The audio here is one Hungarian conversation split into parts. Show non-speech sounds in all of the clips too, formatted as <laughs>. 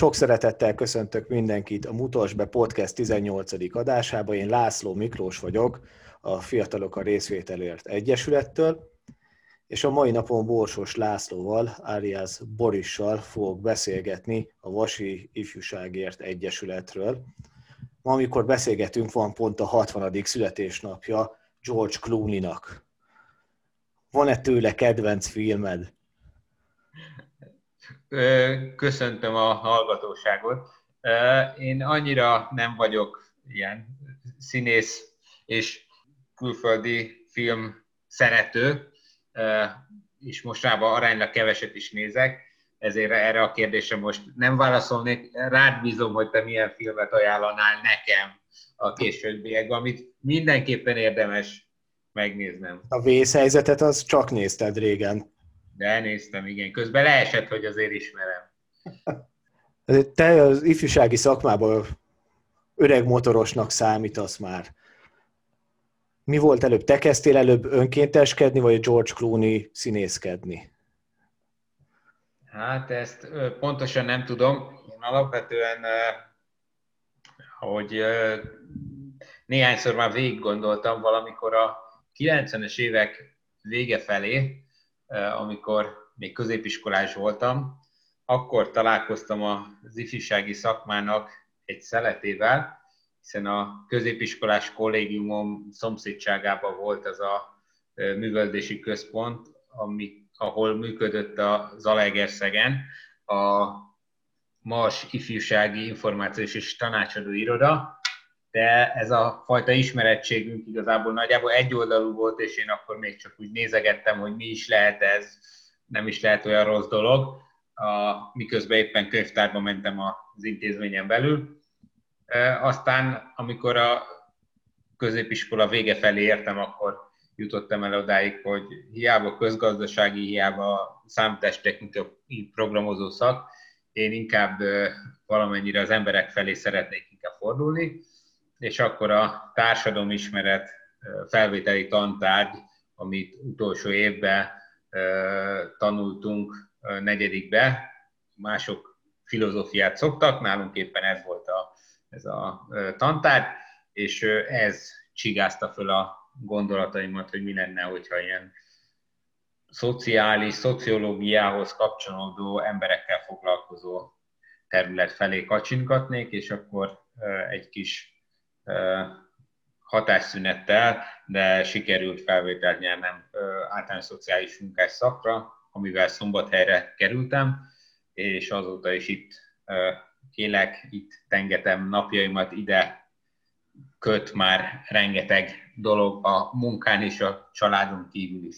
Sok szeretettel köszöntök mindenkit a Mutasbe Podcast 18. adásába. Én László Miklós vagyok, a Fiatalok a Részvételért Egyesülettől, és a mai napon Borsos Lászlóval, alias Borissal fogok beszélgetni a Vasi Ifjúságért Egyesületről. Ma, amikor beszélgetünk, van pont a 60. születésnapja George Clooney-nak. Van-e tőle kedvenc filmed? Köszöntöm a hallgatóságot. Én annyira nem vagyok ilyen színész és külföldi film szerető, és mostanában aránylag keveset is nézek, ezért erre a kérdésre most nem válaszolnék. Rád bízom, hogy te milyen filmet ajánlanál nekem a későbbiekben, amit mindenképpen érdemes megnéznem. A vészhelyzetet az csak nézted régen. De elnéztem, igen. Közben leesett, hogy azért ismerem. <laughs> Te az ifjúsági szakmában öreg motorosnak számítasz már. Mi volt előbb? Te kezdtél előbb önkénteskedni, vagy George Clooney színészkedni? Hát ezt pontosan nem tudom. Én alapvetően, hogy néhányszor már végig gondoltam valamikor a 90-es évek vége felé, amikor még középiskolás voltam, akkor találkoztam az ifjúsági szakmának egy szeletével, hiszen a középiskolás kollégiumom szomszédságában volt az a műveldési központ, ami, ahol működött a Zalaegerszegen a MAS ifjúsági információs és tanácsadó iroda, de ez a fajta ismerettségünk igazából nagyjából egyoldalú volt, és én akkor még csak úgy nézegettem, hogy mi is lehet ez, nem is lehet olyan rossz dolog, a, miközben éppen könyvtárba mentem az intézményen belül. E, aztán, amikor a középiskola vége felé értem, akkor jutottam el odáig, hogy hiába közgazdasági, hiába számítástechnikai programozó szak, én inkább valamennyire az emberek felé szeretnék inkább fordulni, és akkor a társadalomismeret felvételi tantárgy, amit utolsó évben tanultunk negyedikbe, mások filozófiát szoktak, nálunk éppen ez volt a, ez a tantárgy, és ez csigázta föl a gondolataimat, hogy mi lenne, hogyha ilyen szociális, szociológiához kapcsolódó emberekkel foglalkozó terület felé kacsinkatnék, és akkor egy kis hatásszünettel, de sikerült felvételt nyernem általános szociális munkás szakra, amivel szombathelyre kerültem, és azóta is itt élek, itt tengetem napjaimat, ide köt már rengeteg dolog a munkán és a családon kívül is.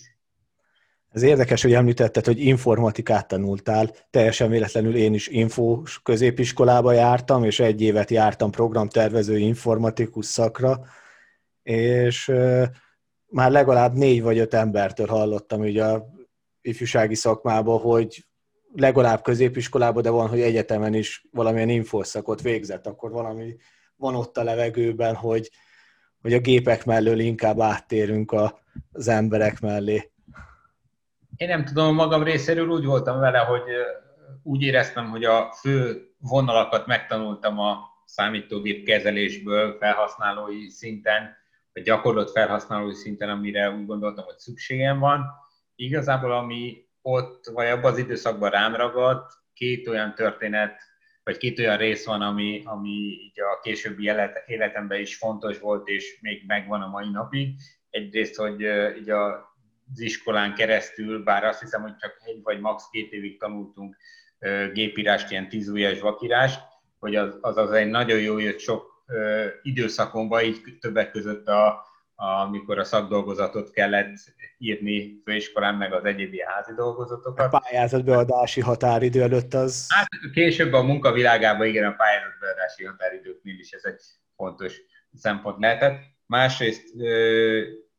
Ez érdekes, hogy említetted, hogy informatikát tanultál. Teljesen véletlenül én is infós középiskolába jártam, és egy évet jártam programtervező informatikus szakra, és már legalább négy vagy öt embertől hallottam ugye a ifjúsági szakmába, hogy legalább középiskolában, de van, hogy egyetemen is valamilyen infoszakot végzett, akkor valami van ott a levegőben, hogy, hogy a gépek mellől inkább áttérünk az emberek mellé. Én nem tudom, magam részéről úgy voltam vele, hogy úgy éreztem, hogy a fő vonalakat megtanultam a számítógép kezelésből felhasználói szinten, vagy gyakorlott felhasználói szinten, amire úgy gondoltam, hogy szükségem van. Igazából ami ott, vagy abban az időszakban rám ragadt, két olyan történet, vagy két olyan rész van, ami, ami így a későbbi életemben is fontos volt, és még megvan a mai napig. Egyrészt, hogy így a az iskolán keresztül, bár azt hiszem, hogy csak egy vagy max. két évig tanultunk gépírást, ilyen tízújas vakírást, hogy az, az, az egy nagyon jó jött sok időszakomban, így többek között a, amikor a szakdolgozatot kellett írni főiskolán, meg az egyéb házi dolgozatokat. A pályázatbeadási határidő előtt az... Hát később a munkavilágában igen, a pályázatbeadási határidőknél is ez egy fontos szempont lehetett. Másrészt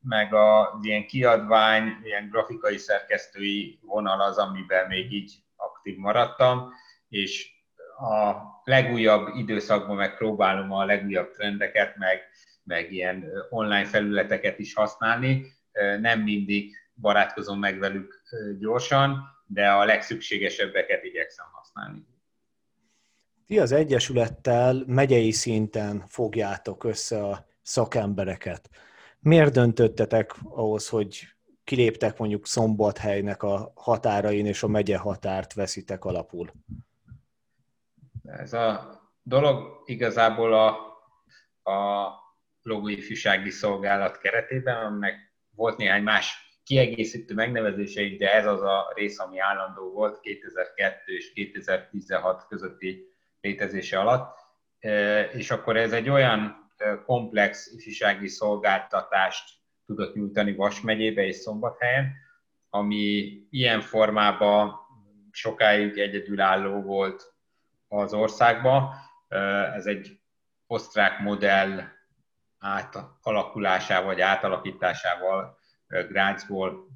meg a ilyen kiadvány, ilyen grafikai szerkesztői vonal az, amiben még így aktív maradtam, és a legújabb időszakban megpróbálom a legújabb trendeket, meg, meg ilyen online felületeket is használni. Nem mindig barátkozom meg velük gyorsan, de a legszükségesebbeket igyekszem használni. ti az Egyesülettel megyei szinten fogjátok össze a szakembereket. Miért döntöttetek ahhoz, hogy kiléptek mondjuk Szombathelynek a határain, és a megye határt veszitek alapul? Ez a dolog igazából a, a logóifjúsági szolgálat keretében, aminek volt néhány más kiegészítő megnevezése is, de ez az a rész, ami állandó volt 2002 és 2016 közötti létezése alatt. És akkor ez egy olyan komplex ifjúsági szolgáltatást tudott nyújtani Vas megyébe és Szombathelyen, ami ilyen formában sokáig egyedülálló volt az országban. Ez egy osztrák modell átalakulásával vagy átalakításával Grácsból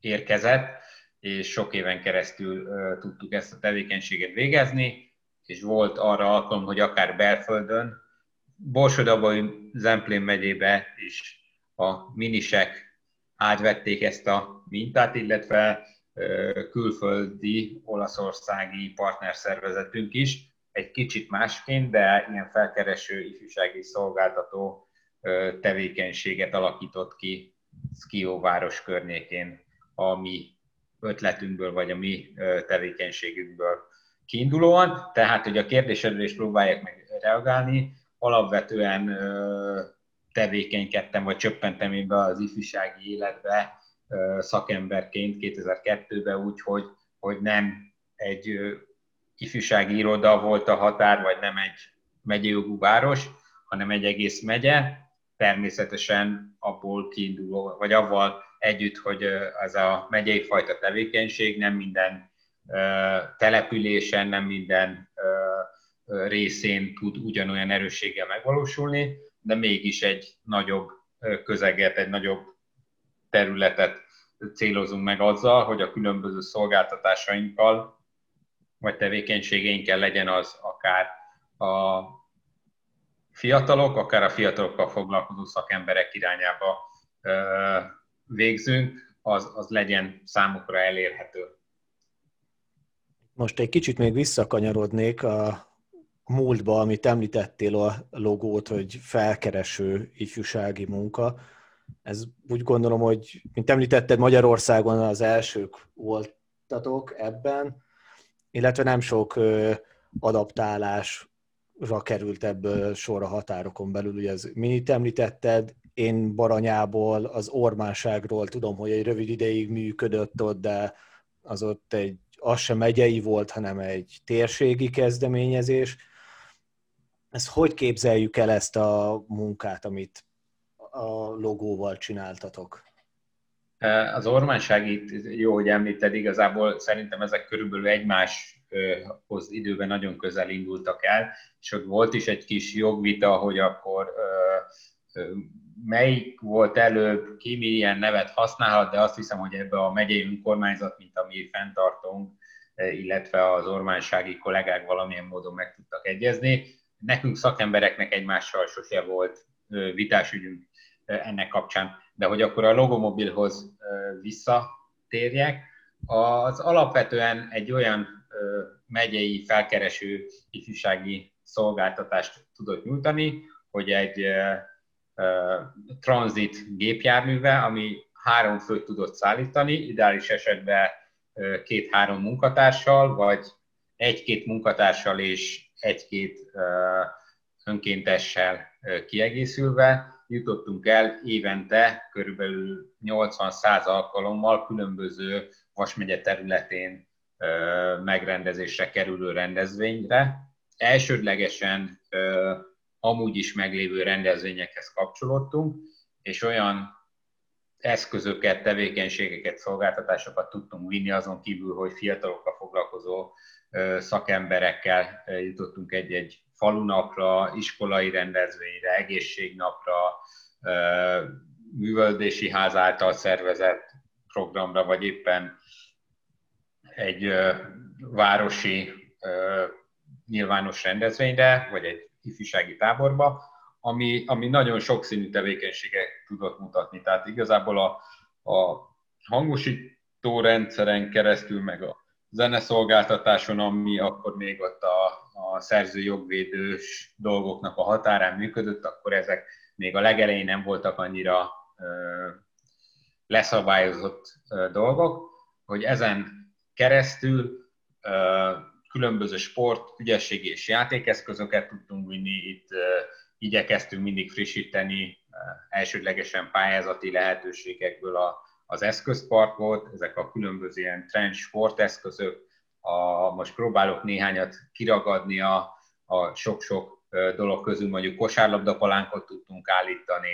érkezett, és sok éven keresztül tudtuk ezt a tevékenységet végezni, és volt arra alkalom, hogy akár belföldön, Borsodabai Zemplén megyébe is a minisek átvették ezt a mintát, illetve külföldi olaszországi partnerszervezetünk is, egy kicsit másként, de ilyen felkereső ifjúsági szolgáltató tevékenységet alakított ki Szkió város környékén a mi ötletünkből, vagy a mi tevékenységünkből kiindulóan. Tehát, hogy a kérdésedre is próbálják meg reagálni, alapvetően tevékenykedtem, vagy csöppentem én be az ifjúsági életbe szakemberként 2002-ben úgy, hogy, hogy nem egy ifjúsági iroda volt a határ, vagy nem egy megyejogú város, hanem egy egész megye, természetesen abból kiinduló, vagy avval együtt, hogy ez a megyei fajta tevékenység nem minden településen, nem minden részén tud ugyanolyan erősséggel megvalósulni, de mégis egy nagyobb közeget, egy nagyobb területet célozunk meg azzal, hogy a különböző szolgáltatásainkkal vagy tevékenységeinkkel legyen az akár a fiatalok, akár a fiatalokkal foglalkozó szakemberek irányába végzünk, az, az legyen számukra elérhető. Most egy kicsit még visszakanyarodnék a múltba, amit említettél a logót, hogy felkereső ifjúsági munka. Ez úgy gondolom, hogy, mint említetted, Magyarországon az elsők voltatok ebben, illetve nem sok adaptálás került ebből sor a határokon belül. Ugye ez minit említetted, én Baranyából, az Ormánságról tudom, hogy egy rövid ideig működött ott, de az ott egy, az sem megyei volt, hanem egy térségi kezdeményezés. Ez hogy képzeljük el ezt a munkát, amit a logóval csináltatok? Az ormánság itt jó, hogy említed, igazából szerintem ezek körülbelül egymáshoz időben nagyon közel indultak el, és ott volt is egy kis jogvita, hogy akkor melyik volt előbb, ki milyen nevet használhat, de azt hiszem, hogy ebbe a megyei önkormányzat, mint ami fenntartunk, illetve az ormánsági kollégák valamilyen módon meg tudtak egyezni. Nekünk szakembereknek egymással sose volt vitásügyünk ennek kapcsán. De hogy akkor a logomobilhoz visszatérjek, az alapvetően egy olyan megyei felkereső ifjúsági szolgáltatást tudott nyújtani, hogy egy transit gépjárműve, ami három főt tudott szállítani, ideális esetben két-három munkatársal, vagy egy-két munkatársal és egy-két önkéntessel kiegészülve, jutottunk el évente körülbelül 80-100 alkalommal különböző Vasmegye területén megrendezésre kerülő rendezvényre. Elsődlegesen amúgy is meglévő rendezvényekhez kapcsolódtunk, és olyan eszközöket, tevékenységeket, szolgáltatásokat tudtunk vinni, azon kívül, hogy fiatalokkal foglalkozó szakemberekkel jutottunk egy-egy falunapra, iskolai rendezvényre, egészségnapra, művöldési ház által szervezett programra, vagy éppen egy városi nyilvános rendezvényre, vagy egy ifjúsági táborba, ami, ami nagyon sokszínű tevékenységet tudott mutatni. Tehát igazából a, a hangosító rendszeren keresztül, meg a zeneszolgáltatáson, ami akkor még ott a, a szerző jogvédős dolgoknak a határán működött, akkor ezek még a legelején nem voltak annyira leszabályozott dolgok, hogy ezen keresztül különböző sport, ügyességi és játékeszközöket tudtunk vinni, itt igyekeztünk mindig frissíteni elsődlegesen pályázati lehetőségekből a, az eszközparkot, ezek a különböző ilyen trend sporteszközök, a, most próbálok néhányat kiragadni a, a sok-sok dolog közül, mondjuk kosárlabdapalánkot tudtunk állítani,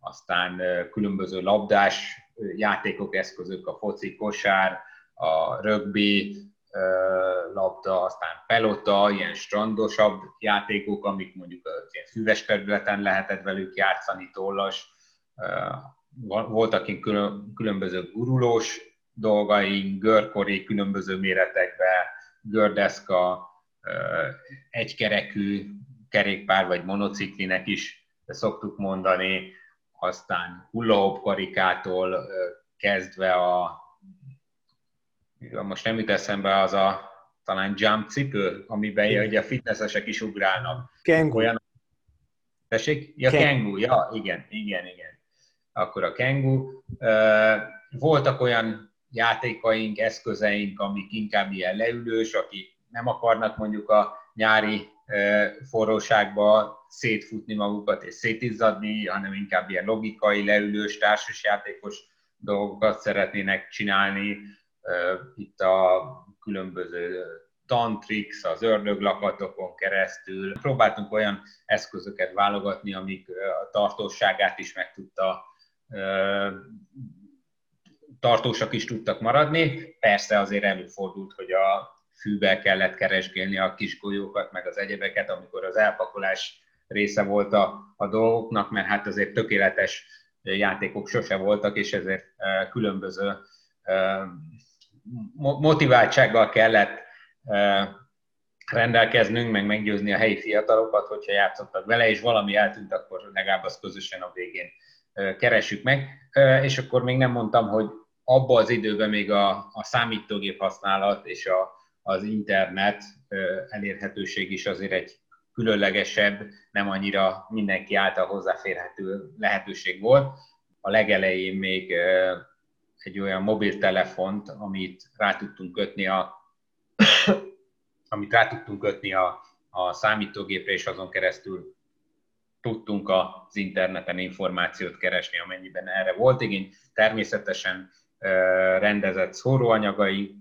aztán különböző labdás játékok, eszközök, a foci, kosár, a rugby, labda, aztán pelota, ilyen strandosabb játékok, amik mondjuk ilyen füves területen lehetett velük játszani, tollas. Voltak ilyen különböző gurulós dolgaink, görkori különböző méretekben, gördeszka, egykerekű kerékpár vagy monociklinek is szoktuk mondani, aztán hullahop karikától kezdve a most nem jut eszembe az a talán jump cipő, amiben ugye a fitnessesek is ugrálnak. Kengu. Olyan... Tessék? Ja, Ken... kengu, ja, igen, igen, igen. Akkor a kengu. Voltak olyan játékaink, eszközeink, amik inkább ilyen leülős, akik nem akarnak mondjuk a nyári forróságba szétfutni magukat és szétizzadni, hanem inkább ilyen logikai, leülős, társasjátékos dolgokat szeretnének csinálni, itt a különböző tantrix, az ördöglakatokon keresztül. Próbáltunk olyan eszközöket válogatni, amik a tartóságát is meg tudta tartósak is tudtak maradni. Persze azért előfordult, hogy a fűbe kellett keresgélni a kis golyókat, meg az egyebeket, amikor az elpakolás része volt a, a dolgoknak, mert hát azért tökéletes játékok sose voltak, és ezért különböző motiváltsággal kellett rendelkeznünk, meg meggyőzni a helyi fiatalokat, hogyha játszottak vele, és valami eltűnt, akkor legalább azt közösen a végén keressük meg. És akkor még nem mondtam, hogy abban az időben még a, a számítógép használat és a, az internet elérhetőség is azért egy különlegesebb, nem annyira mindenki által hozzáférhető lehetőség volt. A legelején még egy olyan mobiltelefont, amit rá tudtunk kötni a, amit rá tudtunk kötni a, a számítógépre, és azon keresztül tudtunk az interneten információt keresni, amennyiben erre volt igény. Természetesen rendezett szóróanyagai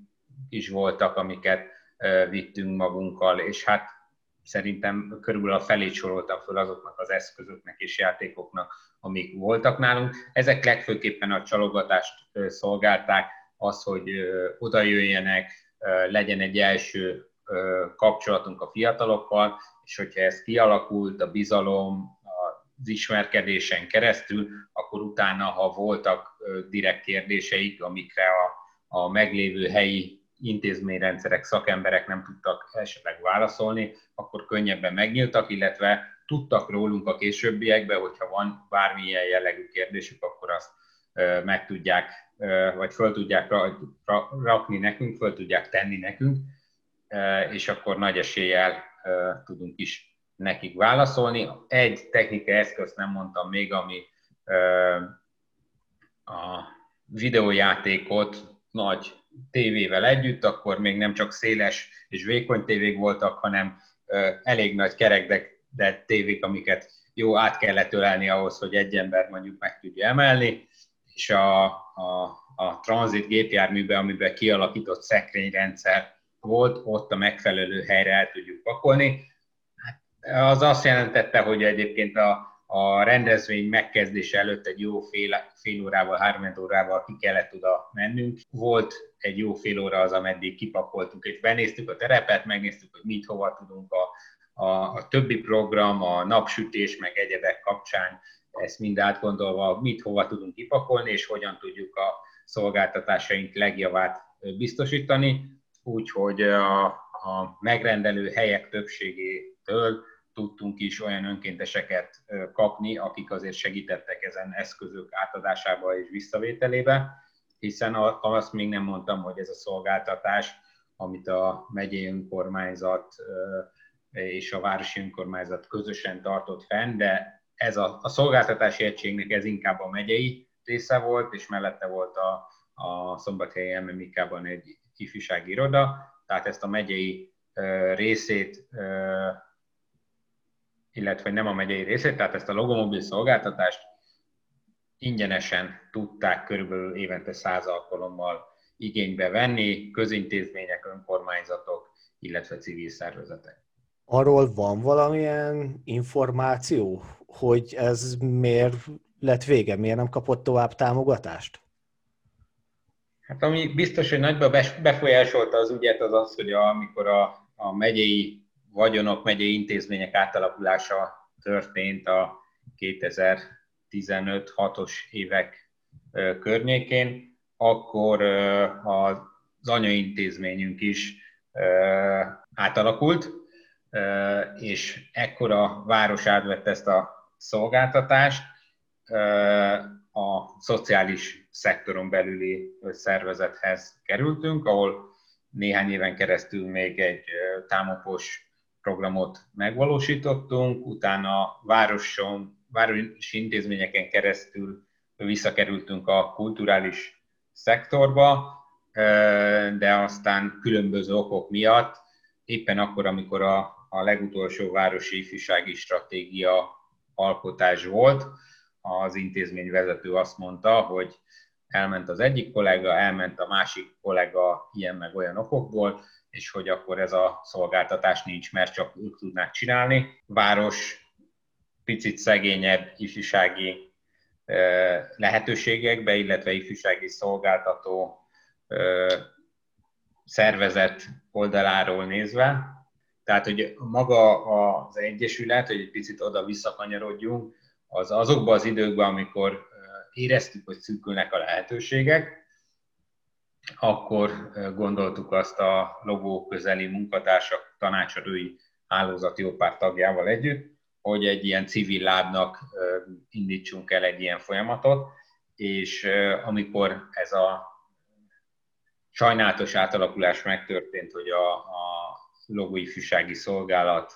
is voltak, amiket vittünk magunkkal, és hát szerintem körülbelül a felét soroltam föl azoknak az eszközöknek és játékoknak, amik voltak nálunk. Ezek legfőképpen a csalogatást szolgálták, az, hogy oda jöjjenek, legyen egy első kapcsolatunk a fiatalokkal, és hogyha ez kialakult, a bizalom, az ismerkedésen keresztül, akkor utána, ha voltak direkt kérdéseik, amikre a, a meglévő helyi intézményrendszerek, szakemberek nem tudtak esetleg válaszolni, akkor könnyebben megnyíltak, illetve tudtak rólunk a későbbiekben, hogyha van bármilyen jellegű kérdésük, akkor azt meg tudják, vagy föl tudják rakni nekünk, föl tudják tenni nekünk, és akkor nagy eséllyel tudunk is nekik válaszolni. Egy technikai eszközt nem mondtam még, ami a videójátékot nagy tévével együtt, akkor még nem csak széles és vékony tévék voltak, hanem elég nagy kerek, de tévék, amiket jó át kellett ölelni ahhoz, hogy egy ember mondjuk meg tudja emelni, és a, a, a tranzit gépjárműben, amiben kialakított szekrényrendszer volt, ott a megfelelő helyre el tudjuk pakolni. Hát az azt jelentette, hogy egyébként a, a rendezvény megkezdése előtt egy jó fél, fél órával, három órával ki kellett oda mennünk. Volt egy jó fél óra az, ameddig kipakoltuk, és benéztük a terepet, megnéztük, hogy mit hova tudunk a, a, a többi program, a napsütés, meg egyebek kapcsán ezt mind átgondolva, mit hova tudunk kipakolni, és hogyan tudjuk a szolgáltatásaink legjavát biztosítani, úgyhogy a, a megrendelő helyek többségétől tudtunk is olyan önkénteseket kapni, akik azért segítettek ezen eszközök átadásába és visszavételébe, hiszen azt még nem mondtam, hogy ez a szolgáltatás, amit a megyei önkormányzat és a városi önkormányzat közösen tartott fenn, de ez a, a szolgáltatási egységnek ez inkább a megyei része volt, és mellette volt a, a Szombathelyi MMIK-ban egy ifjúsági tehát ezt a megyei részét, illetve nem a megyei részét, tehát ezt a logomobil szolgáltatást ingyenesen tudták körülbelül évente száz alkalommal igénybe venni közintézmények, önkormányzatok, illetve civil szervezetek. Arról van valamilyen információ, hogy ez miért lett vége, miért nem kapott tovább támogatást? Hát ami biztos, hogy nagyban befolyásolta az ügyet, az az, hogy amikor a, a megyei vagyonok, megyei intézmények átalakulása történt a 2015-6-os évek környékén, akkor az anyaintézményünk is átalakult, és ekkor a város átvett ezt a szolgáltatást, a szociális szektoron belüli szervezethez kerültünk, ahol néhány éven keresztül még egy támopos programot megvalósítottunk, utána városon, városi intézményeken keresztül visszakerültünk a kulturális szektorba, de aztán különböző okok miatt, éppen akkor, amikor a, a legutolsó városi ifjúsági stratégia alkotás volt, az intézmény vezető azt mondta, hogy elment az egyik kollega, elment a másik kollega ilyen meg olyan okokból, és hogy akkor ez a szolgáltatás nincs, mert csak ők tudnák csinálni. Város picit szegényebb ifjúsági lehetőségekbe, illetve ifjúsági szolgáltató szervezet oldaláról nézve. Tehát, hogy maga az Egyesület, hogy egy picit oda visszakanyarodjunk, az azokban az időkben, amikor éreztük, hogy szűkülnek a lehetőségek, akkor gondoltuk azt a logó közeli munkatársak tanácsadói hálózat jó tagjával együtt, hogy egy ilyen civil lábnak indítsunk el egy ilyen folyamatot, és amikor ez a sajnálatos átalakulás megtörtént, hogy a, a logóifjúsági szolgálat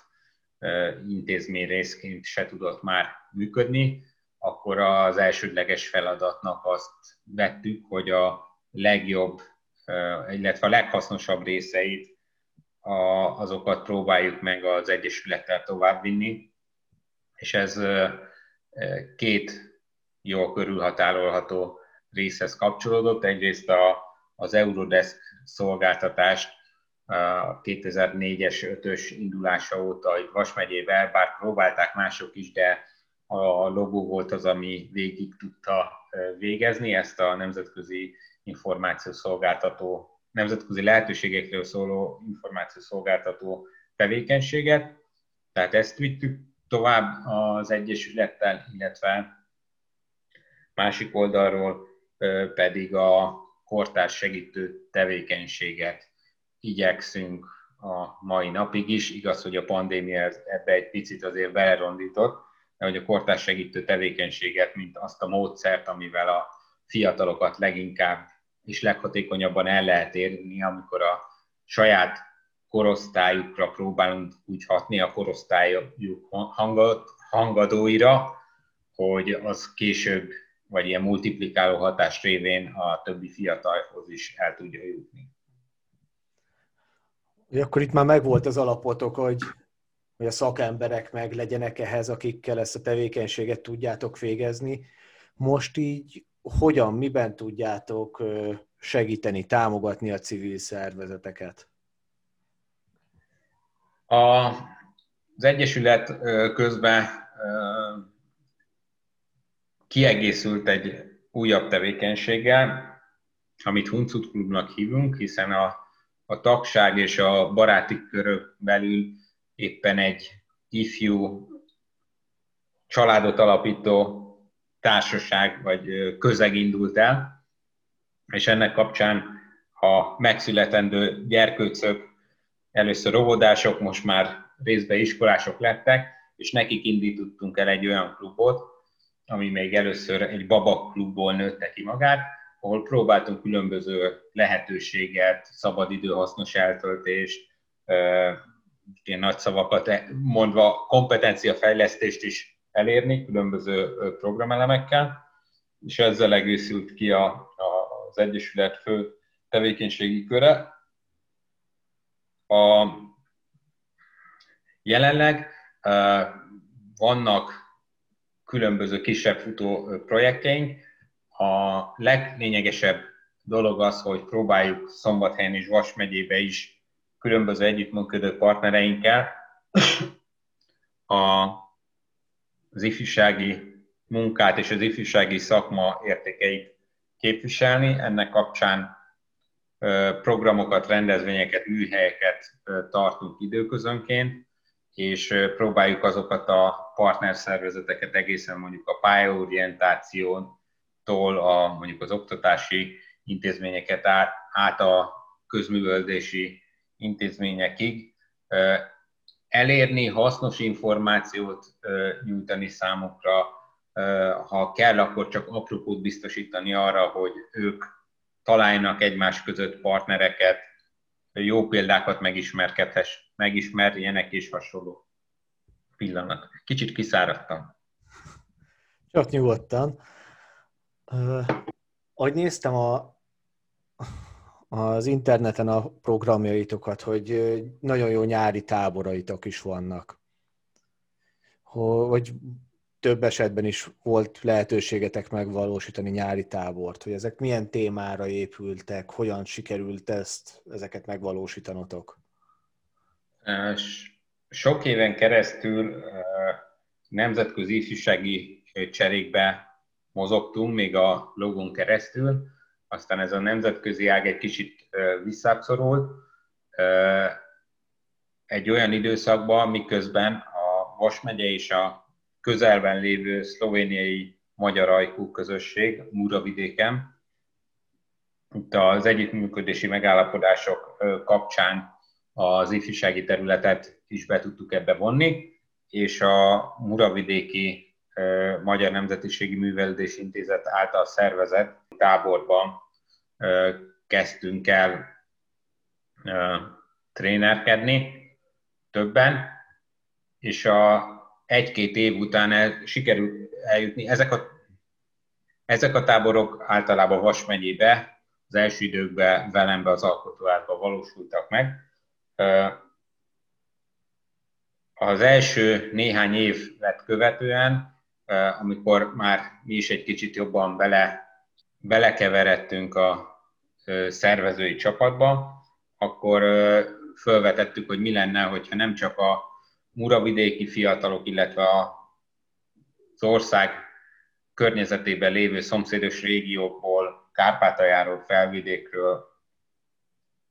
intézmény részként se tudott már működni, akkor az elsődleges feladatnak azt vettük, hogy a legjobb, illetve a leghasznosabb részeit azokat próbáljuk meg az Egyesülettel továbbvinni, és ez két jól körülhatárolható részhez kapcsolódott. Egyrészt a, az Eurodesk szolgáltatást a 2004-es, 5-ös indulása óta itt Vas bár próbálták mások is, de a logó volt az, ami végig tudta végezni ezt a nemzetközi információszolgáltató, nemzetközi lehetőségekről szóló információszolgáltató tevékenységet. Tehát ezt vittük tovább az Egyesülettel, illetve másik oldalról pedig a kortárs segítő tevékenységet igyekszünk a mai napig is. Igaz, hogy a pandémia ebbe egy picit azért belerondított, de hogy a kortárs segítő tevékenységet, mint azt a módszert, amivel a fiatalokat leginkább és leghatékonyabban el lehet érni, amikor a saját korosztályukra próbálunk úgy hatni, a korosztályuk hangot, hangadóira, hogy az később, vagy ilyen multiplikáló hatás révén a többi fiatalhoz is el tudja jutni. Akkor itt már megvolt az alapotok, hogy, hogy a szakemberek meg legyenek ehhez, akikkel ezt a tevékenységet tudjátok végezni. Most így hogyan, miben tudjátok segíteni, támogatni a civil szervezeteket? A, az Egyesület közben kiegészült egy újabb tevékenységgel, amit Huncut Klubnak hívunk, hiszen a a tagság és a baráti körök belül éppen egy ifjú családot alapító társaság vagy közeg indult el, és ennek kapcsán a megszületendő gyerkőcök először óvodások, most már részben iskolások lettek, és nekik indítottunk el egy olyan klubot, ami még először egy babaklubból nőtte ki magát, ahol próbáltunk különböző lehetőséget, szabadidő hasznos eltöltést, ilyen nagy szavakat mondva kompetenciafejlesztést is elérni különböző programelemekkel, és ezzel egészült ki a, a, az Egyesület fő tevékenységi köre. A, jelenleg vannak különböző kisebb futó projektjeink. A leglényegesebb dolog az, hogy próbáljuk Szombathelyen és Vas megyébe is különböző együttműködő partnereinkkel a, az ifjúsági munkát és az ifjúsági szakma értékeit képviselni. Ennek kapcsán programokat, rendezvényeket, űrhelyeket tartunk időközönként, és próbáljuk azokat a partnerszervezeteket egészen mondjuk a pályaorientációtól a mondjuk az oktatási intézményeket át, át a közművöldési intézményekig elérni, hasznos információt nyújtani számukra, ha kell, akkor csak apropót biztosítani arra, hogy ők találjanak egymás között partnereket, jó példákat megismerjenek és hasonló pillanat. Kicsit kiszáradtam. Csak nyugodtan. Uh, ahogy néztem a, az interneten a programjaitokat, hogy nagyon jó nyári táboraitok is vannak. Hogy több esetben is volt lehetőségetek megvalósítani nyári tábort, hogy ezek milyen témára épültek, hogyan sikerült ezt, ezeket megvalósítanotok? Sok éven keresztül nemzetközi ifjúsági cserékbe mozogtunk, még a logón keresztül, aztán ez a nemzetközi ág egy kicsit visszaszorult egy olyan időszakban, miközben a Vas megye és a közelben lévő szlovéniai magyar ajkú közösség Muravidéken. Itt az együttműködési megállapodások kapcsán az ifjúsági területet is be tudtuk ebbe vonni, és a Muravidéki Magyar Nemzetiségi Művelődési Intézet által szervezett táborban kezdtünk el trénerkedni többen, és a egy-két év után el, sikerült eljutni. Ezek a, ezek a táborok általában Vas megyébe, az első időkben Velembe, az alkotóárban valósultak meg. Az első néhány évet követően, amikor már mi is egy kicsit jobban bele, belekeveredtünk a szervezői csapatba, akkor felvetettük, hogy mi lenne, hogyha nem csak a muravidéki fiatalok, illetve az ország környezetében lévő szomszédos régiókból, Kárpátaljáról, Felvidékről,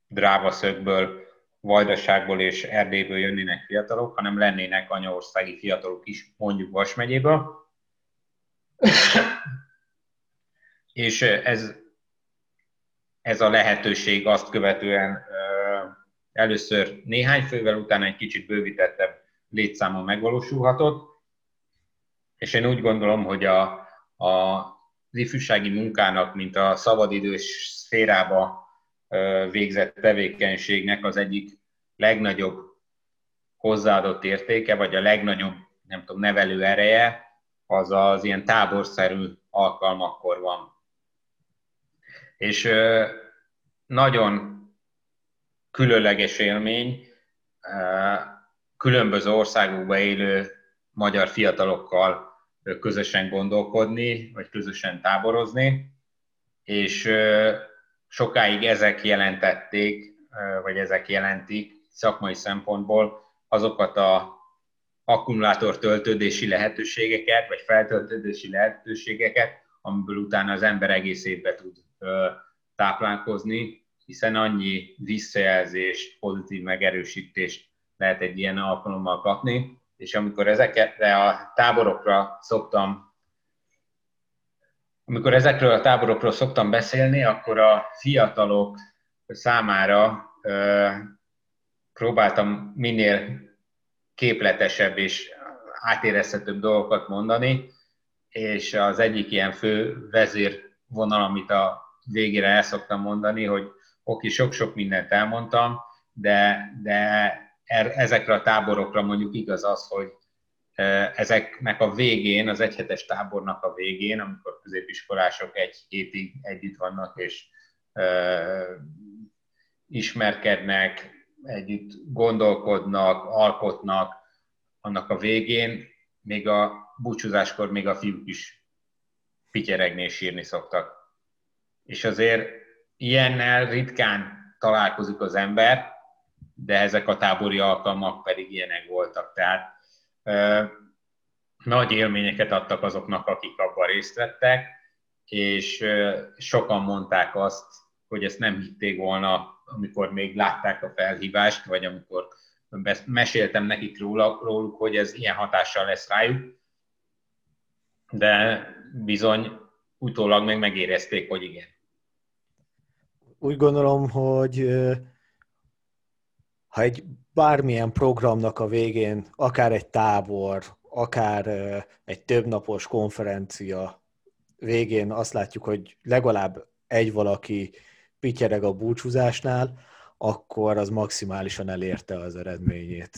Drávaszögből, Vajdaságból és Erdélyből jönnének fiatalok, hanem lennének anyaországi fiatalok is, mondjuk Vas megyéből. És ez, ez a lehetőség azt követően először néhány fővel, utána egy kicsit bővítettebb létszámon megvalósulhatott, és én úgy gondolom, hogy a, a, az ifjúsági munkának, mint a szabadidős szférába végzett tevékenységnek az egyik legnagyobb hozzáadott értéke, vagy a legnagyobb, nem tudom, nevelő ereje, az az ilyen táborszerű alkalmakkor van. És nagyon különleges élmény különböző országokban élő magyar fiatalokkal közösen gondolkodni, vagy közösen táborozni, és sokáig ezek jelentették, vagy ezek jelentik szakmai szempontból azokat a akkumulátor töltődési lehetőségeket, vagy feltöltődési lehetőségeket, amiből utána az ember egész évben tud táplálkozni, hiszen annyi visszajelzést, pozitív megerősítést lehet egy ilyen alkalommal kapni, és amikor ezekre a táborokra szoktam amikor ezekről a táborokról szoktam beszélni, akkor a fiatalok számára ö, próbáltam minél képletesebb és átérezhetőbb dolgokat mondani, és az egyik ilyen fő vezérvonal, amit a végére el szoktam mondani, hogy oké, sok-sok mindent elmondtam, de, de er, ezekre a táborokra mondjuk igaz az, hogy ezeknek a végén, az egyhetes tábornak a végén, amikor középiskolások egy hétig együtt vannak, és ismerkednek, együtt gondolkodnak, alkotnak, annak a végén, még a búcsúzáskor még a fiúk is pityeregni és sírni szoktak. És azért ilyennel ritkán találkozik az ember, de ezek a tábori alkalmak pedig ilyenek voltak. Tehát ö, nagy élményeket adtak azoknak, akik abban részt vettek, és ö, sokan mondták azt, hogy ezt nem hitték volna, amikor még látták a felhívást, vagy amikor meséltem nekik róla, róluk, hogy ez ilyen hatással lesz rájuk, de bizony utólag meg megérezték, hogy igen. Úgy gondolom, hogy ha egy bármilyen programnak a végén, akár egy tábor, akár egy többnapos konferencia végén azt látjuk, hogy legalább egy valaki pityereg a búcsúzásnál, akkor az maximálisan elérte az eredményét.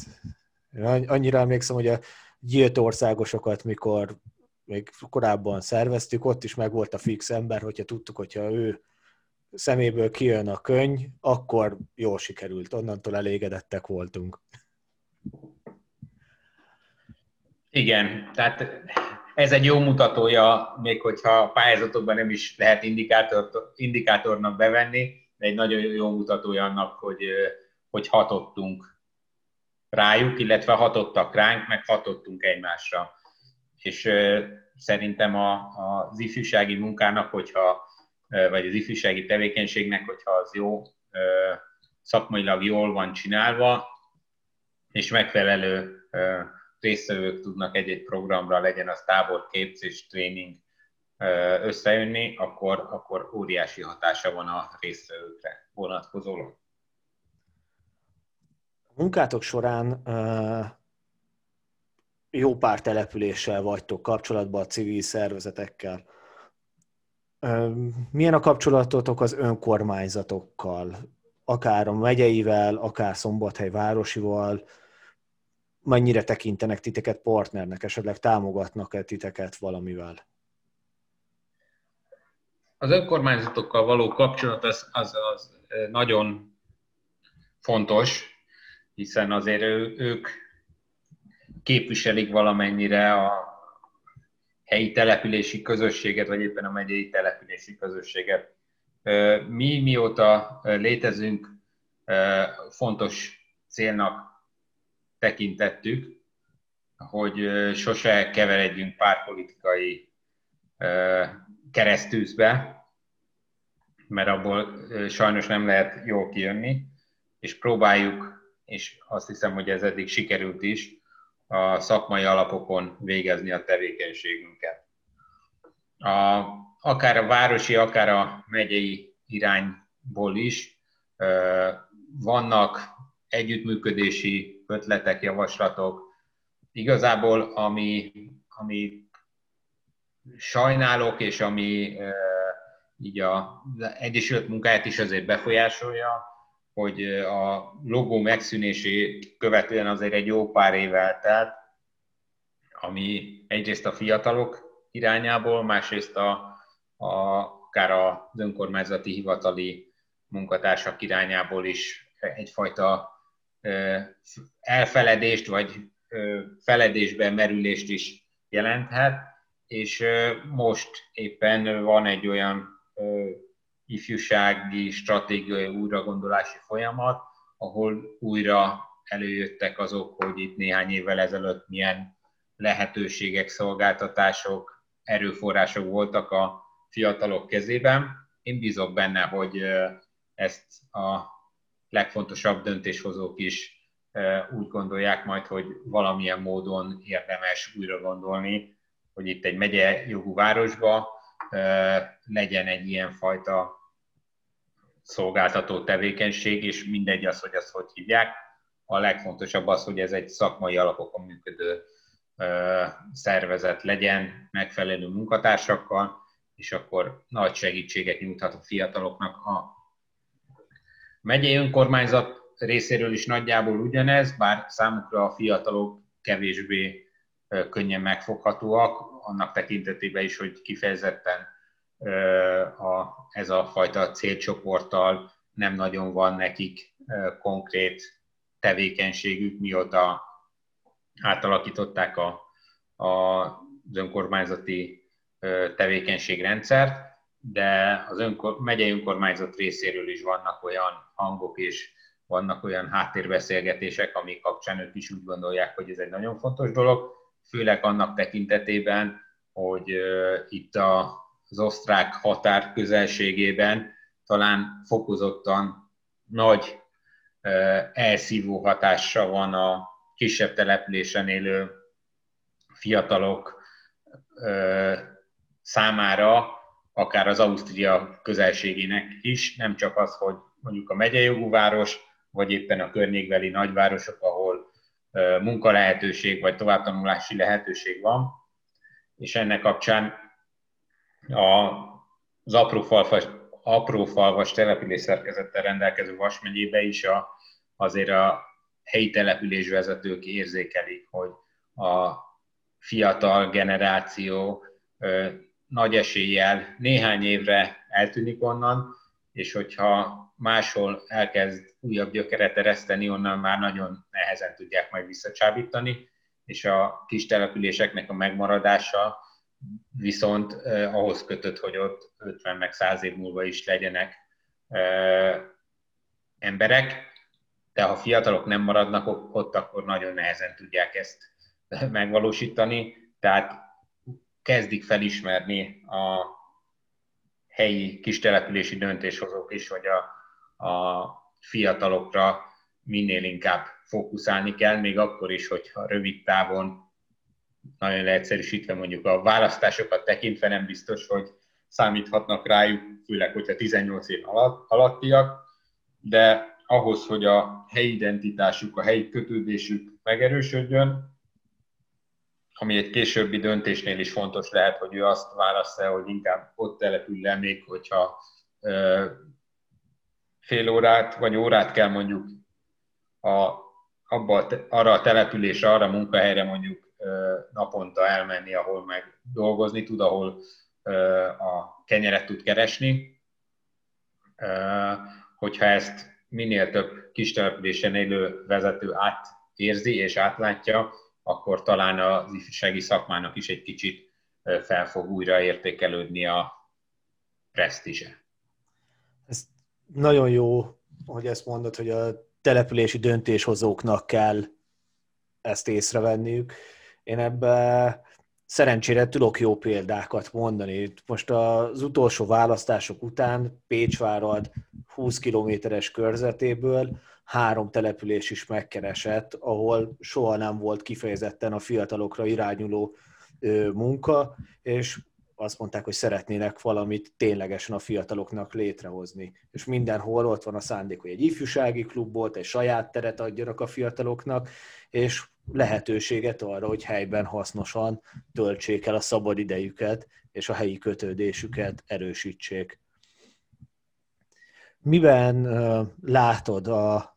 Annyira emlékszem, hogy a gyílt országosokat, mikor még korábban szerveztük, ott is meg volt a fix ember, hogyha tudtuk, hogyha ő szeméből kijön a könyv, akkor jól sikerült, onnantól elégedettek voltunk. Igen, tehát ez egy jó mutatója, még hogyha a pályázatokban nem is lehet indikátor, indikátornak bevenni, de egy nagyon jó mutatója annak, hogy, hogy hatottunk rájuk, illetve hatottak ránk, meg hatottunk egymásra. És szerintem a, az ifjúsági munkának, hogyha vagy az ifjúsági tevékenységnek, hogyha az jó, szakmailag jól van csinálva, és megfelelő résztvevők tudnak egy-egy programra, legyen az tábor, képzés, tréning összejönni, akkor, akkor óriási hatása van a résztvevőkre vonatkozólag. A munkátok során jó pár településsel vagytok kapcsolatban a civil szervezetekkel. Milyen a kapcsolatotok az önkormányzatokkal? Akár a megyeivel, akár Szombathely városival, mennyire tekintenek titeket partnernek, esetleg támogatnak-e titeket valamivel? Az önkormányzatokkal való kapcsolat az, az, az nagyon fontos, hiszen azért ő, ők képviselik valamennyire a helyi települési közösséget, vagy éppen a megyei települési közösséget. Mi mióta létezünk, fontos célnak tekintettük, hogy sose keveredjünk pártpolitikai keresztűzbe, mert abból sajnos nem lehet jól kijönni, és próbáljuk, és azt hiszem, hogy ez eddig sikerült is, a szakmai alapokon végezni a tevékenységünket. A, akár a városi, akár a megyei irányból is vannak együttműködési ötletek, javaslatok. Igazából, ami, ami sajnálok, és ami így a Egyesült munkáját is azért befolyásolja, hogy a logó megszűnését követően azért egy jó pár év eltelt, ami egyrészt a fiatalok irányából, másrészt a, a, akár az önkormányzati hivatali munkatársak irányából is egyfajta elfeledést vagy feledésben merülést is jelenthet, és most éppen van egy olyan ifjúsági stratégiai újragondolási folyamat, ahol újra előjöttek azok, hogy itt néhány évvel ezelőtt milyen lehetőségek, szolgáltatások, erőforrások voltak a fiatalok kezében. Én bízok benne, hogy ezt a legfontosabb döntéshozók is úgy gondolják majd, hogy valamilyen módon érdemes újra gondolni, hogy itt egy megye jogú városba legyen egy ilyen fajta szolgáltató tevékenység, és mindegy az, hogy azt hogy hívják. A legfontosabb az, hogy ez egy szakmai alapokon működő szervezet legyen, megfelelő munkatársakkal, és akkor nagy segítséget nyújthat a fiataloknak. A megyei önkormányzat részéről is nagyjából ugyanez, bár számukra a fiatalok kevésbé könnyen megfoghatóak, annak tekintetében is, hogy kifejezetten a, ez a fajta célcsoporttal nem nagyon van nekik konkrét tevékenységük, mióta átalakították a, a, az önkormányzati tevékenységrendszert, de az önkor, megyei önkormányzat részéről is vannak olyan hangok és vannak olyan háttérbeszélgetések, amik kapcsán ők is úgy gondolják, hogy ez egy nagyon fontos dolog, főleg annak tekintetében, hogy itt az osztrák határ közelségében talán fokozottan nagy elszívó hatása van a kisebb településen élő fiatalok számára, akár az Ausztria közelségének is, nem csak az, hogy mondjuk a megyei jogú város, vagy éppen a környékbeli nagyvárosok, ahol munkalehetőség vagy továbbtanulási lehetőség van, és ennek kapcsán az apró falvas, apró falvas település szerkezettel rendelkező Vas megyébe is a, azért a helyi településvezetők érzékelik, hogy a fiatal generáció nagy eséllyel néhány évre eltűnik onnan, és hogyha máshol elkezd újabb gyökeret ereszteni, onnan már nagyon nehezen tudják majd visszacsábítani, és a kis településeknek a megmaradása viszont eh, ahhoz kötött, hogy ott 50 meg 100 év múlva is legyenek eh, emberek, de ha fiatalok nem maradnak ott, akkor nagyon nehezen tudják ezt megvalósítani, tehát kezdik felismerni a helyi kistelepülési döntéshozók is, hogy a, a fiatalokra minél inkább fókuszálni kell, még akkor is, hogyha rövid távon, nagyon leegyszerűsítve mondjuk a választásokat tekintve nem biztos, hogy számíthatnak rájuk, főleg, hogyha 18 év alatt, alattiak, de ahhoz, hogy a helyi identitásuk, a helyi kötődésük megerősödjön, ami egy későbbi döntésnél is fontos lehet, hogy ő azt válasz hogy inkább ott települ le, még hogyha fél órát vagy órát kell mondjuk a, abba, arra a településre, arra a munkahelyre mondjuk naponta elmenni, ahol meg dolgozni tud, ahol a kenyeret tud keresni. Hogyha ezt minél több kis településen élő vezető átérzi és átlátja, akkor talán az ifjúsági szakmának is egy kicsit fel fog újra értékelődni a presztízse. Ez nagyon jó, hogy ezt mondod, hogy a települési döntéshozóknak kell ezt észrevenniük. Én ebbe szerencsére tudok jó példákat mondani. Most az utolsó választások után Pécsvárad 20 kilométeres körzetéből három település is megkeresett, ahol soha nem volt kifejezetten a fiatalokra irányuló munka, és azt mondták, hogy szeretnének valamit ténylegesen a fiataloknak létrehozni. És mindenhol ott van a szándék, hogy egy ifjúsági klub volt, egy saját teret adjanak a fiataloknak, és lehetőséget arra, hogy helyben hasznosan töltsék el a szabad idejüket, és a helyi kötődésüket erősítsék. Miben látod a,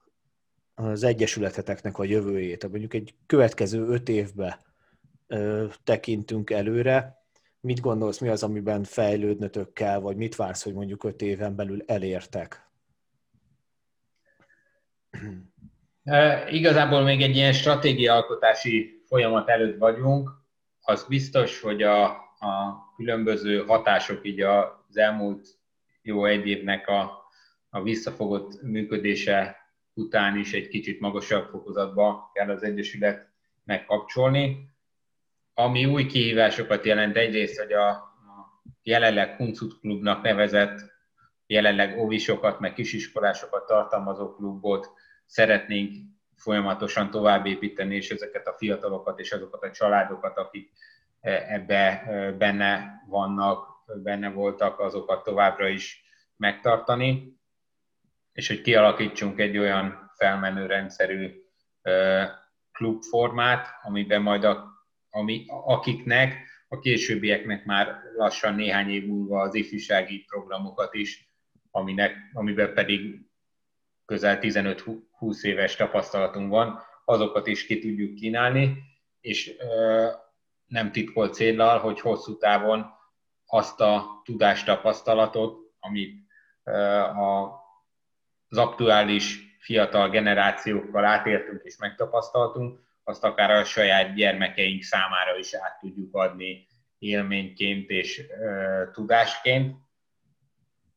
az egyesületeteknek a jövőjét? Mondjuk egy következő öt évbe tekintünk előre, mit gondolsz, mi az, amiben fejlődnötök kell, vagy mit vársz, hogy mondjuk öt éven belül elértek? <clears throat> E, igazából még egy ilyen stratégiaalkotási folyamat előtt vagyunk. Az biztos, hogy a, a különböző hatások így az elmúlt jó egy évnek a, a visszafogott működése után is egy kicsit magasabb fokozatba kell az Egyesületnek kapcsolni ami új kihívásokat jelent. Egyrészt, hogy a, jelenleg Huncut klubnak nevezett, jelenleg óvisokat, meg kisiskolásokat tartalmazó klubot szeretnénk folyamatosan továbbépíteni, és ezeket a fiatalokat és azokat a családokat, akik e, ebbe e, benne vannak, benne voltak, azokat továbbra is megtartani, és hogy kialakítsunk egy olyan felmenő rendszerű klubformát, amiben majd a ami, akiknek a későbbieknek már lassan néhány év múlva az ifjúsági programokat is, aminek, amiben pedig közel 15-20 éves tapasztalatunk van, azokat is ki tudjuk kínálni, és nem titkolt céllal, hogy hosszú távon azt a tudástapasztalatot, amit az aktuális fiatal generációkkal átéltünk és megtapasztaltunk, azt akár a saját gyermekeink számára is át tudjuk adni élményként és e, tudásként,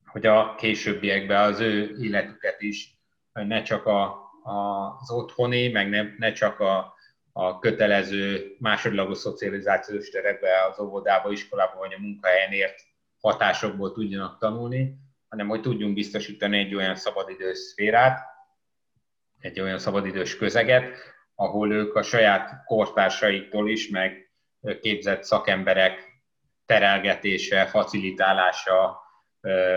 hogy a későbbiekben az ő életüket is ne csak a, a, az otthoni, meg ne, ne csak a, a kötelező másodlagos szocializációs terekbe, az óvodába, iskolába vagy a munkahelyen ért hatásokból tudjanak tanulni, hanem hogy tudjunk biztosítani egy olyan szabadidős szférát, egy olyan szabadidős közeget, ahol ők a saját kortársaiktól is, meg képzett szakemberek terelgetése, facilitálása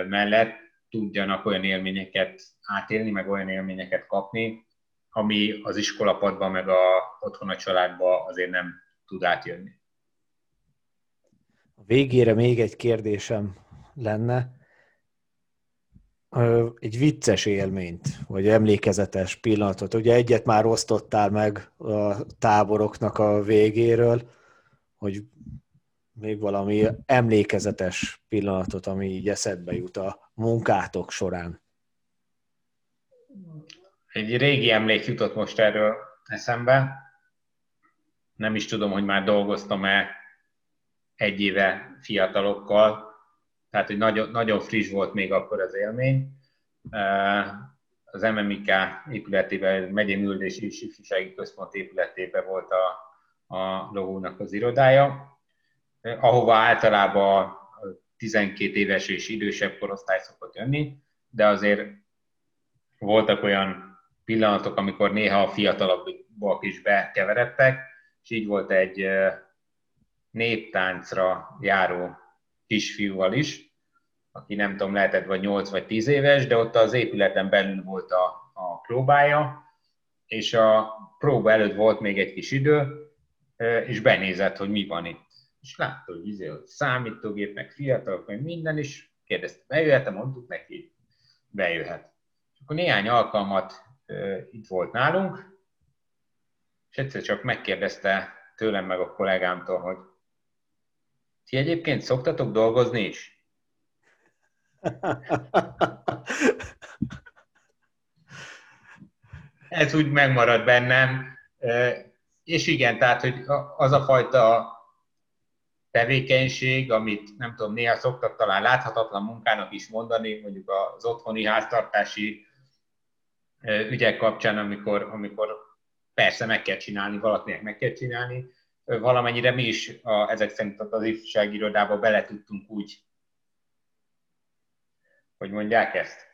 mellett tudjanak olyan élményeket átélni, meg olyan élményeket kapni, ami az iskolapadban, meg a otthon a családban azért nem tud átjönni. A végére még egy kérdésem lenne. Egy vicces élményt, vagy emlékezetes pillanatot. Ugye egyet már osztottál meg a táboroknak a végéről, hogy még valami emlékezetes pillanatot, ami így eszedbe jut a munkátok során. Egy régi emlék jutott most erről eszembe. Nem is tudom, hogy már dolgoztam-e egy éve fiatalokkal, tehát hogy nagyon, nagyon friss volt még akkor az élmény. Az MMIK épületében, megyei művelési és ifjúsági központ épületében volt a, a logónak az irodája, ahova általában 12 éves és idősebb korosztály szokott jönni, de azért voltak olyan pillanatok, amikor néha a fiatalabbak is bekeveredtek, és így volt egy néptáncra járó kisfiúval is, aki nem tudom, lehetett vagy 8 vagy 10 éves, de ott az épületen belül volt a, a próbája, és a próba előtt volt még egy kis idő, és benézett, hogy mi van itt. És látta, hogy, izé, hogy számítógép, meg fiatalok, meg minden, is kérdezte, bejöhet mondtuk neki, bejöhet. És akkor néhány alkalmat itt volt nálunk, és egyszer csak megkérdezte tőlem meg a kollégámtól, hogy ti egyébként szoktatok dolgozni is? Ez úgy megmarad bennem, és igen, tehát, hogy az a fajta tevékenység, amit nem tudom, néha szoktak talán láthatatlan munkának is mondani, mondjuk az otthoni háztartási ügyek kapcsán, amikor, amikor persze meg kell csinálni, valakinek meg kell csinálni, valamennyire mi is a, ezek szerint az ifjúsági irodába bele tudtunk úgy, hogy mondják ezt,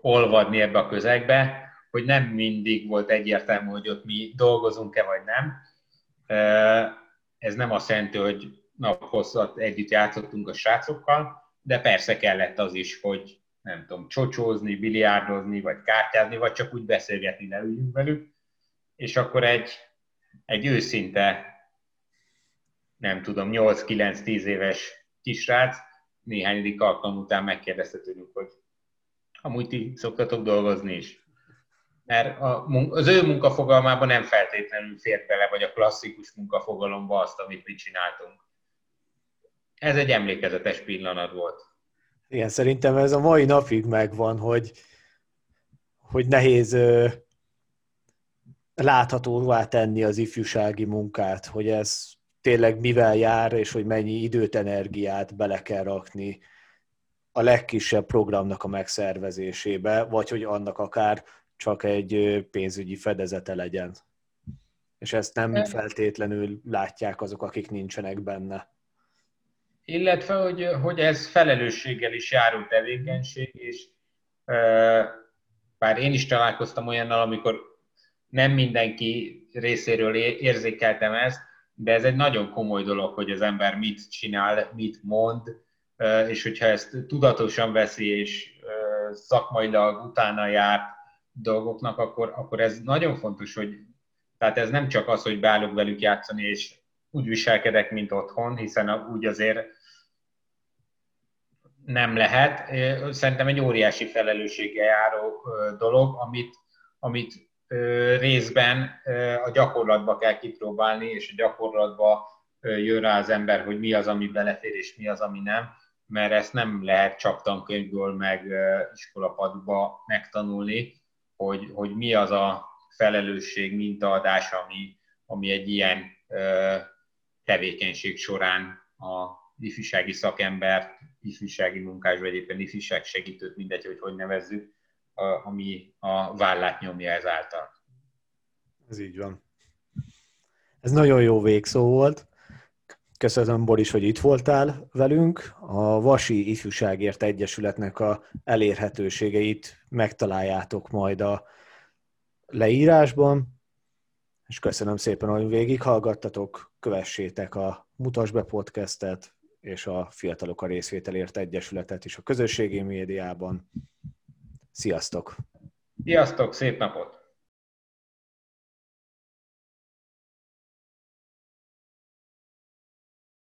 olvadni ebbe a közegbe, hogy nem mindig volt egyértelmű, hogy ott mi dolgozunk-e vagy nem. Ez nem azt jelenti, hogy naphosszat együtt játszottunk a srácokkal, de persze kellett az is, hogy nem tudom, csocsózni, biliárdozni, vagy kártyázni, vagy csak úgy beszélgetni, leüljünk velük, és akkor egy, egy őszinte, nem tudom, 8-9-10 éves kisrác néhányadik alkalom után megkérdezte tőlük, hogy amúgy ti szoktatok dolgozni is. Mert a, az ő munkafogalmában nem feltétlenül fér bele, vagy a klasszikus munkafogalomba azt, amit mi csináltunk. Ez egy emlékezetes pillanat volt. Igen, szerintem ez a mai napig megvan, hogy, hogy nehéz láthatóvá tenni az ifjúsági munkát, hogy ez tényleg mivel jár, és hogy mennyi időt, energiát bele kell rakni a legkisebb programnak a megszervezésébe, vagy hogy annak akár csak egy pénzügyi fedezete legyen. És ezt nem feltétlenül látják azok, akik nincsenek benne illetve hogy, hogy ez felelősséggel is járó tevékenység, és bár én is találkoztam olyannal, amikor nem mindenki részéről érzékeltem ezt, de ez egy nagyon komoly dolog, hogy az ember mit csinál, mit mond, és hogyha ezt tudatosan veszi, és szakmailag utána jár dolgoknak, akkor, akkor ez nagyon fontos, hogy tehát ez nem csak az, hogy beállok velük játszani, és úgy viselkedek, mint otthon, hiszen úgy azért nem lehet. Szerintem egy óriási felelősséggel járó dolog, amit, amit részben a gyakorlatba kell kipróbálni, és a gyakorlatba jön rá az ember, hogy mi az, ami belefér, és mi az, ami nem, mert ezt nem lehet csak tankönyvből, meg iskolapadba megtanulni, hogy, hogy mi az a felelősség, mintaadás, ami, ami egy ilyen tevékenység során a ifjúsági szakembert, ifjúsági munkás, vagy éppen ifjúság segítőt, mindegy, hogy hogy nevezzük, ami a vállát nyomja ezáltal. Ez így van. Ez nagyon jó végszó volt. Köszönöm, Boris, hogy itt voltál velünk. A Vasi Ifjúságért Egyesületnek a elérhetőségeit megtaláljátok majd a leírásban, és köszönöm szépen, hogy végighallgattatok, kövessétek a Mutas be podcastet, és a Fiatalok a Részvételért Egyesületet is a közösségi médiában. Sziasztok! Sziasztok, szép napot!